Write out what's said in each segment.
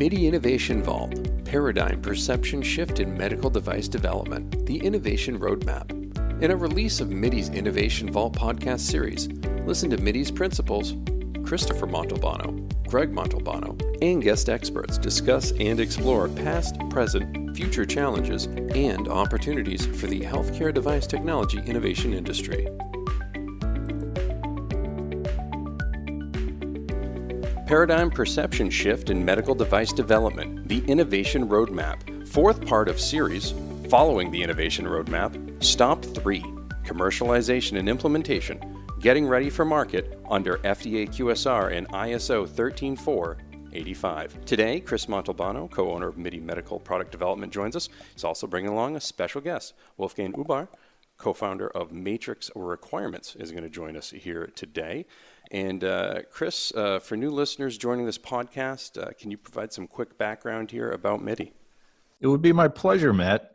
MIDI Innovation Vault Paradigm Perception Shift in Medical Device Development, the Innovation Roadmap. In a release of MIDI's Innovation Vault podcast series, listen to MIDI's principals, Christopher Montalbano, Greg Montalbano, and guest experts discuss and explore past, present, future challenges and opportunities for the healthcare device technology innovation industry. Paradigm Perception Shift in Medical Device Development, the Innovation Roadmap, fourth part of series following the Innovation Roadmap, Stop 3 Commercialization and Implementation, Getting Ready for Market under FDA QSR and ISO 13485. Today, Chris Montalbano, co owner of MIDI Medical Product Development, joins us. He's also bringing along a special guest, Wolfgang Huber, co founder of Matrix Requirements, is going to join us here today. And uh, Chris, uh, for new listeners joining this podcast, uh, can you provide some quick background here about MIDI? It would be my pleasure, Matt.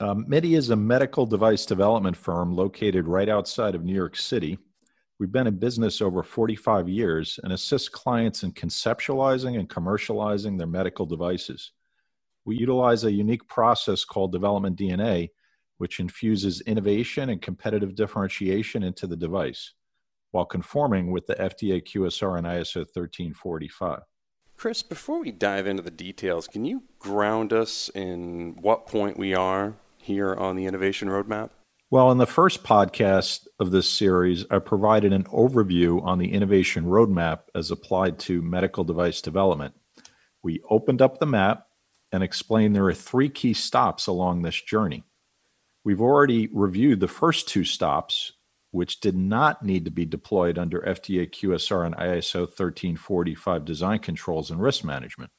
Um, MIDI is a medical device development firm located right outside of New York City. We've been in business over 45 years and assist clients in conceptualizing and commercializing their medical devices. We utilize a unique process called development DNA, which infuses innovation and competitive differentiation into the device while conforming with the FDA QSR and ISO 1345. Chris, before we dive into the details, can you ground us in what point we are here on the innovation roadmap? Well, in the first podcast of this series, I provided an overview on the innovation roadmap as applied to medical device development. We opened up the map and explained there are three key stops along this journey. We've already reviewed the first two stops which did not need to be deployed under FDA QSR and ISO 1345 design controls and risk management.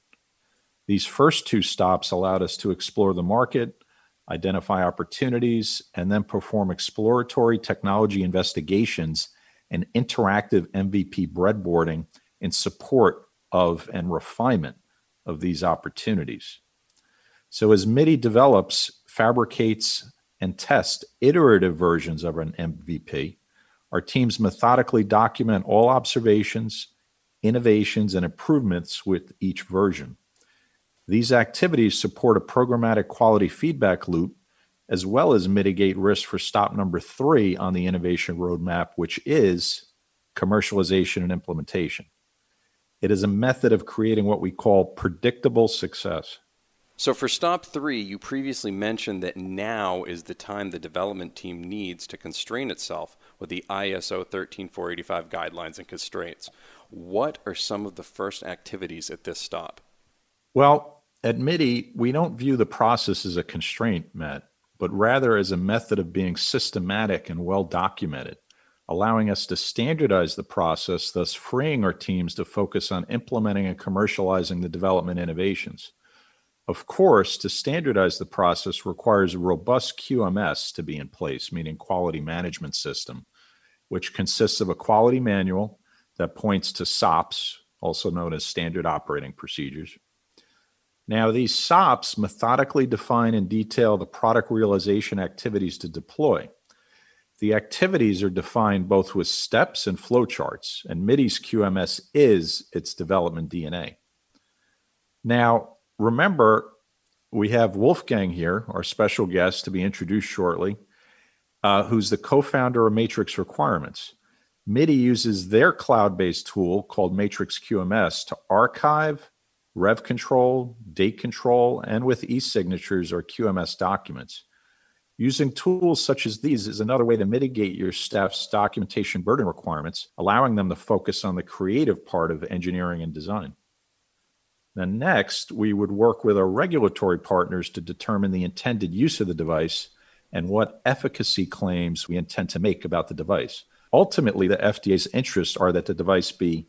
These first two stops allowed us to explore the market, identify opportunities, and then perform exploratory technology investigations and interactive MVP breadboarding in support of and refinement of these opportunities. So, as MIDI develops, fabricates, and test iterative versions of an MVP, our teams methodically document all observations, innovations, and improvements with each version. These activities support a programmatic quality feedback loop as well as mitigate risk for stop number three on the innovation roadmap, which is commercialization and implementation. It is a method of creating what we call predictable success. So for stop three, you previously mentioned that now is the time the development team needs to constrain itself with the ISO 13485 guidelines and constraints. What are some of the first activities at this stop? Well, at MIDI, we don't view the process as a constraint, Matt, but rather as a method of being systematic and well documented, allowing us to standardize the process, thus freeing our teams to focus on implementing and commercializing the development innovations. Of course, to standardize the process requires a robust QMS to be in place, meaning quality management system, which consists of a quality manual that points to SOPs, also known as standard operating procedures. Now, these SOPs methodically define and detail the product realization activities to deploy. The activities are defined both with steps and flowcharts, and MIDI's QMS is its development DNA. Now, remember, we have Wolfgang here, our special guest to be introduced shortly, uh, who's the co founder of Matrix Requirements. MIDI uses their cloud based tool called Matrix QMS to archive, rev control, date control, and with e signatures or QMS documents. Using tools such as these is another way to mitigate your staff's documentation burden requirements, allowing them to focus on the creative part of engineering and design. Then next, we would work with our regulatory partners to determine the intended use of the device and what efficacy claims we intend to make about the device. Ultimately, the FDA's interests are that the device be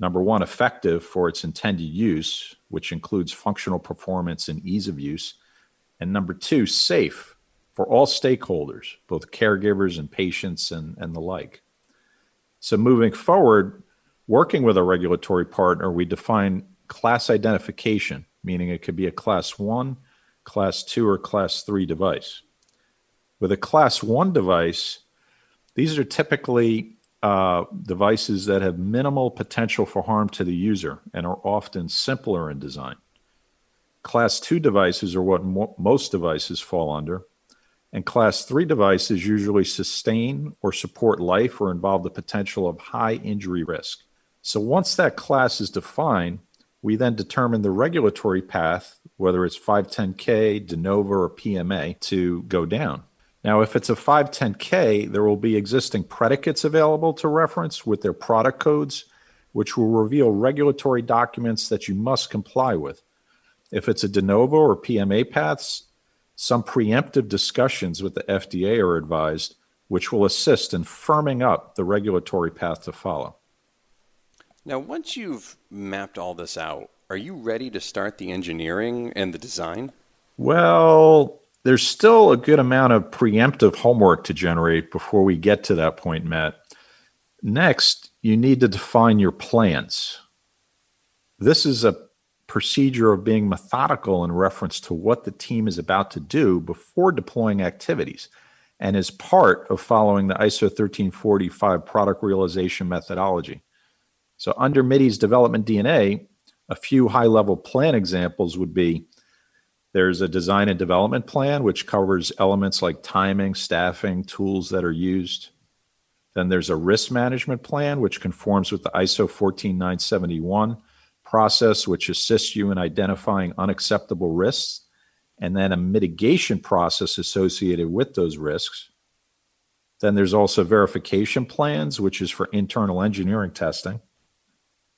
number one, effective for its intended use, which includes functional performance and ease of use, and number two, safe for all stakeholders, both caregivers and patients and, and the like. So, moving forward, working with a regulatory partner, we define class identification, meaning it could be a class one, class two, or class three device. With a class one device, these are typically uh, devices that have minimal potential for harm to the user and are often simpler in design. Class 2 devices are what mo- most devices fall under. And class 3 devices usually sustain or support life or involve the potential of high injury risk. So once that class is defined, we then determine the regulatory path, whether it's 510K, De Novo, or PMA, to go down. Now, if it's a 510K, there will be existing predicates available to reference with their product codes, which will reveal regulatory documents that you must comply with. If it's a De Novo or PMA paths, some preemptive discussions with the FDA are advised, which will assist in firming up the regulatory path to follow. Now, once you've mapped all this out, are you ready to start the engineering and the design? Well, there's still a good amount of preemptive homework to generate before we get to that point, Matt. Next, you need to define your plans. This is a procedure of being methodical in reference to what the team is about to do before deploying activities and is part of following the ISO 13485 product realization methodology. So, under MIDI's development DNA, a few high level plan examples would be there's a design and development plan, which covers elements like timing, staffing, tools that are used. Then there's a risk management plan, which conforms with the ISO 14971 process, which assists you in identifying unacceptable risks, and then a mitigation process associated with those risks. Then there's also verification plans, which is for internal engineering testing.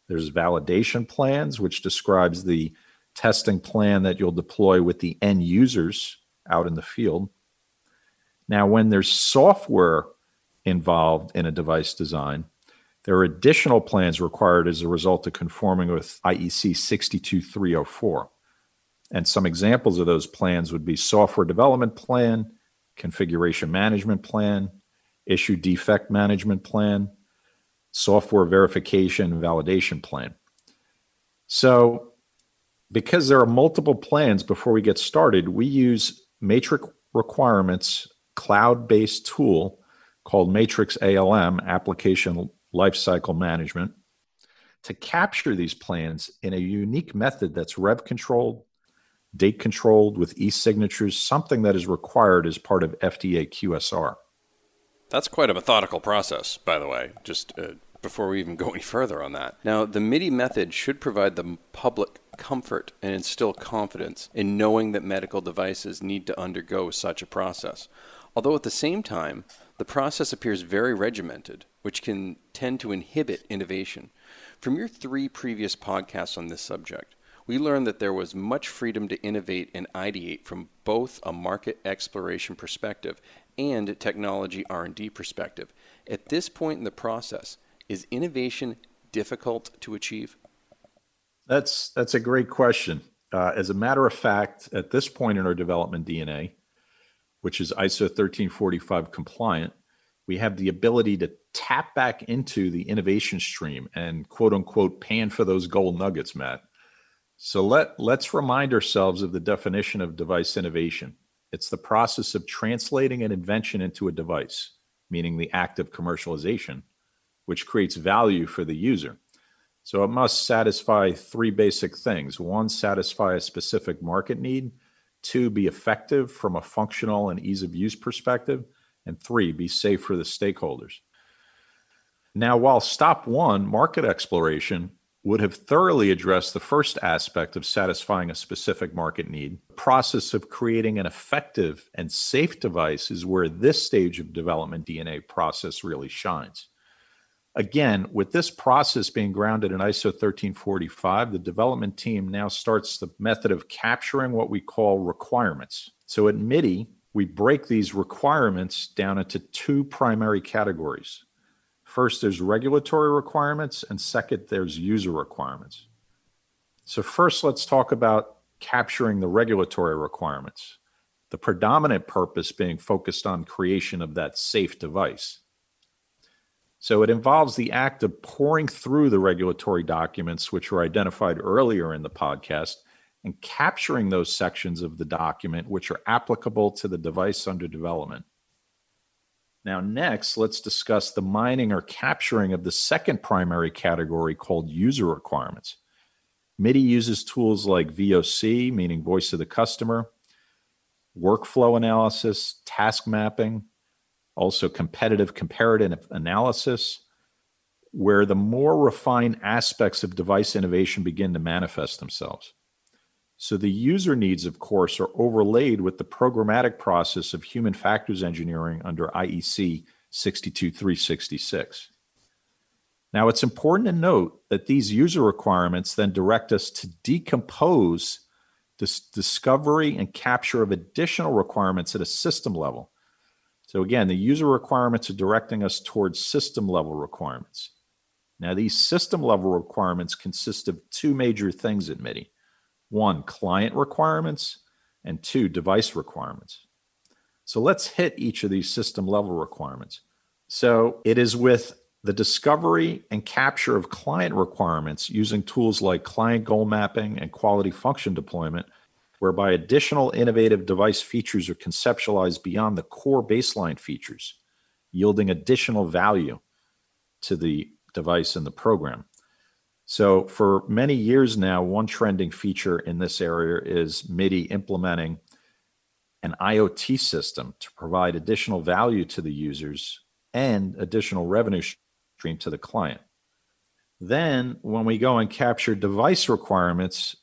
There's validation plans, which describes the testing plan that you'll deploy with the end users out in the field. Now, when there's software involved in a device design, there are additional plans required as a result of conforming with IEC 62304. And some examples of those plans would be software development plan, configuration management plan, issue defect management plan, software verification validation plan. So, because there are multiple plans before we get started, we use Matrix Requirements cloud based tool called Matrix ALM, Application Lifecycle Management, to capture these plans in a unique method that's rev controlled, date controlled with e signatures, something that is required as part of FDA QSR. That's quite a methodical process, by the way. Just uh, before we even go any further on that. Now, the MIDI method should provide the public comfort and instill confidence in knowing that medical devices need to undergo such a process. Although at the same time, the process appears very regimented, which can tend to inhibit innovation. From your three previous podcasts on this subject, we learned that there was much freedom to innovate and ideate from both a market exploration perspective and technology R&D perspective. At this point in the process, is innovation difficult to achieve? That's that's a great question. Uh, as a matter of fact, at this point in our development DNA, which is ISO 1345 compliant, we have the ability to tap back into the innovation stream and quote unquote pan for those gold nuggets, Matt. So let let's remind ourselves of the definition of device innovation. It's the process of translating an invention into a device, meaning the act of commercialization which creates value for the user. So it must satisfy three basic things one, satisfy a specific market need, two, be effective from a functional and ease of use perspective, and three, be safe for the stakeholders. Now, while stop one, market exploration, would have thoroughly addressed the first aspect of satisfying a specific market need. The process of creating an effective and safe device is where this stage of development DNA process really shines. Again, with this process being grounded in ISO 1345, the development team now starts the method of capturing what we call requirements. So at MIDI, we break these requirements down into two primary categories. First, there's regulatory requirements, and second, there's user requirements. So, first, let's talk about capturing the regulatory requirements, the predominant purpose being focused on creation of that safe device. So it involves the act of pouring through the regulatory documents, which were identified earlier in the podcast, and capturing those sections of the document which are applicable to the device under development. Now, next, let's discuss the mining or capturing of the second primary category called user requirements. MIDI uses tools like VOC, meaning voice of the customer, workflow analysis, task mapping, also competitive comparative analysis, where the more refined aspects of device innovation begin to manifest themselves. So the user needs, of course, are overlaid with the programmatic process of human factors engineering under IEC 62366. Now, it's important to note that these user requirements then direct us to decompose this discovery and capture of additional requirements at a system level. So, again, the user requirements are directing us towards system level requirements. Now, these system level requirements consist of two major things at MIDI one, client requirements, and two, device requirements. So, let's hit each of these system level requirements. So, it is with the discovery and capture of client requirements using tools like client goal mapping and quality function deployment, whereby additional innovative device features are conceptualized beyond the core baseline features, yielding additional value to the device and the program. So, for many years now, one trending feature in this area is MIDI implementing an IoT system to provide additional value to the users and additional revenue stream to the client. Then, when we go and capture device requirements,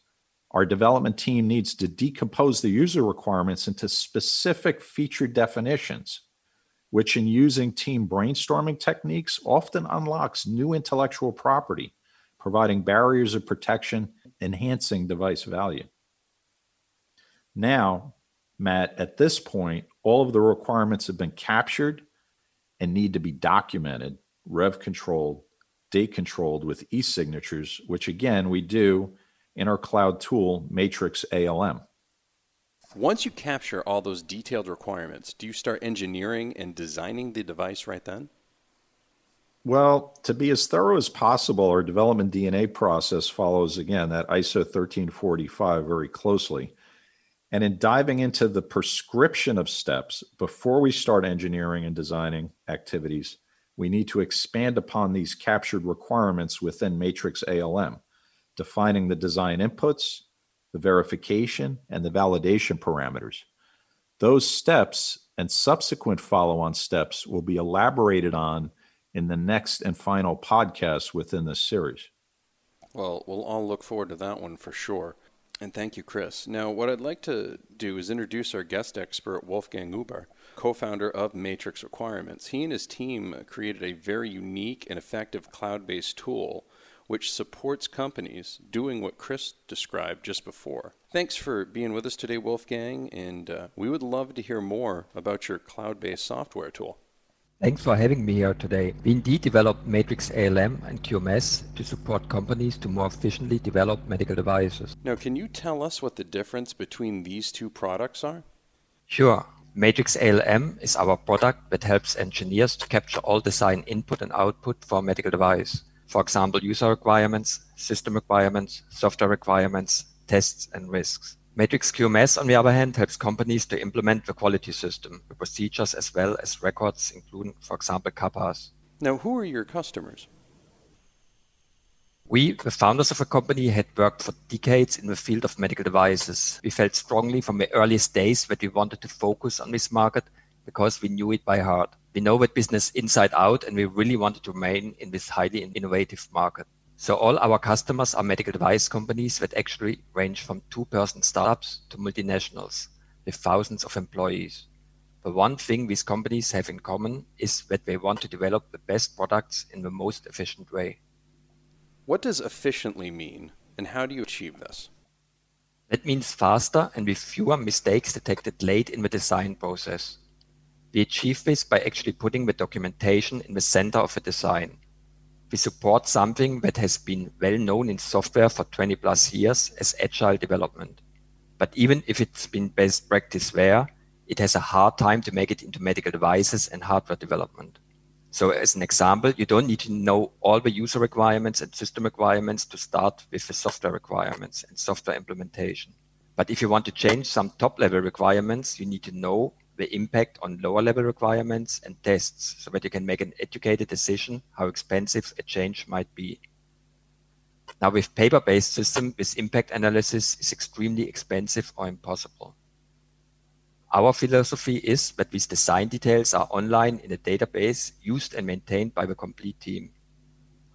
our development team needs to decompose the user requirements into specific feature definitions which in using team brainstorming techniques often unlocks new intellectual property, providing barriers of protection, enhancing device value. Now, Matt, at this point, all of the requirements have been captured and need to be documented, rev controlled, date controlled with e signatures, which again we do in our cloud tool, Matrix ALM. Once you capture all those detailed requirements, do you start engineering and designing the device right then? Well, to be as thorough as possible, our development DNA process follows again that ISO 1345 very closely. And in diving into the prescription of steps before we start engineering and designing activities, we need to expand upon these captured requirements within Matrix ALM, defining the design inputs, the verification, and the validation parameters. Those steps and subsequent follow on steps will be elaborated on in the next and final podcast within this series. Well, we'll all look forward to that one for sure. And thank you, Chris. Now, what I'd like to do is introduce our guest expert, Wolfgang Huber, co founder of Matrix Requirements. He and his team created a very unique and effective cloud based tool which supports companies doing what Chris described just before. Thanks for being with us today, Wolfgang, and uh, we would love to hear more about your cloud based software tool. Thanks for having me here today. We indeed developed Matrix ALM and QMS to support companies to more efficiently develop medical devices. Now, can you tell us what the difference between these two products are? Sure. Matrix ALM is our product that helps engineers to capture all design input and output for a medical device for example, user requirements, system requirements, software requirements, tests, and risks. Matrix QMS, on the other hand, helps companies to implement the quality system, the procedures, as well as records, including, for example, CAPAs. Now, who are your customers? We, the founders of the company, had worked for decades in the field of medical devices. We felt strongly from the earliest days that we wanted to focus on this market because we knew it by heart. We know that business inside out, and we really wanted to remain in this highly innovative market. So all our customers are medical device companies that actually range from two-person startups to multinationals with thousands of employees. The one thing these companies have in common is that they want to develop the best products in the most efficient way. What does efficiently mean, and how do you achieve this? That means faster and with fewer mistakes detected late in the design process. We achieve this by actually putting the documentation in the center of the design. We support something that has been well known in software for 20 plus years as agile development. But even if it's been best practice there, it has a hard time to make it into medical devices and hardware development. So as an example, you don't need to know all the user requirements and system requirements to start with the software requirements and software implementation. But if you want to change some top level requirements, you need to know the impact on lower level requirements and tests so that you can make an educated decision how expensive a change might be. Now, with paper-based system, this impact analysis is extremely expensive or impossible. Our philosophy is that these design details are online in a database used and maintained by the complete team.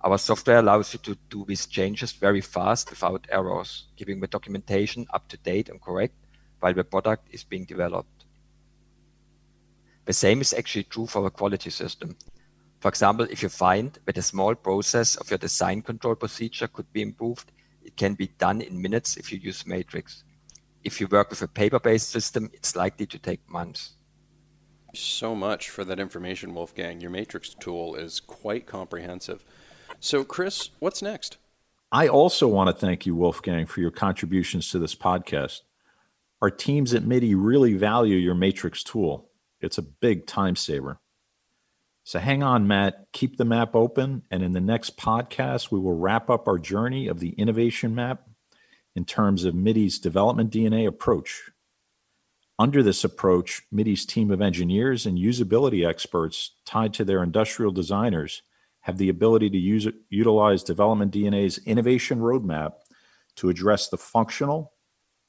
Our software allows you to do these changes very fast without errors, keeping the documentation up to date and correct while the product is being developed. The same is actually true for a quality system. For example, if you find that a small process of your design control procedure could be improved, it can be done in minutes if you use Matrix. If you work with a paper-based system, it's likely to take months. So much for that information, Wolfgang. Your Matrix tool is quite comprehensive. So, Chris, what's next? I also want to thank you, Wolfgang, for your contributions to this podcast. Our teams at MIDI really value your Matrix tool. It's a big time saver. So hang on, Matt. Keep the map open. And in the next podcast, we will wrap up our journey of the innovation map in terms of MIDI's development DNA approach. Under this approach, MIDI's team of engineers and usability experts tied to their industrial designers have the ability to use, utilize development DNA's innovation roadmap to address the functional,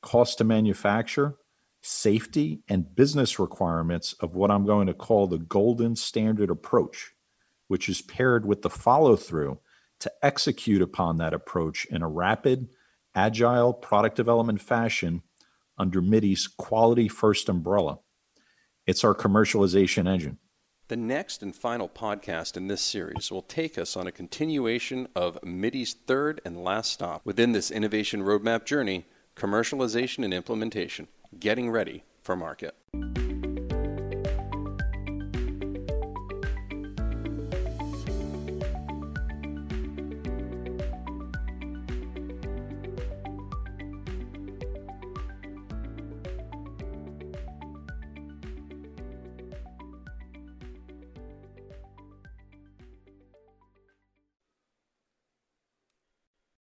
cost to manufacture, safety, and business requirements of what I'm going to call the golden standard approach, which is paired with the follow through to execute upon that approach in a rapid, agile product development fashion under MIDI's quality first umbrella. It's our commercialization engine. The next and final podcast in this series will take us on a continuation of MIDI's third and last stop within this innovation roadmap journey commercialization and implementation getting ready for market.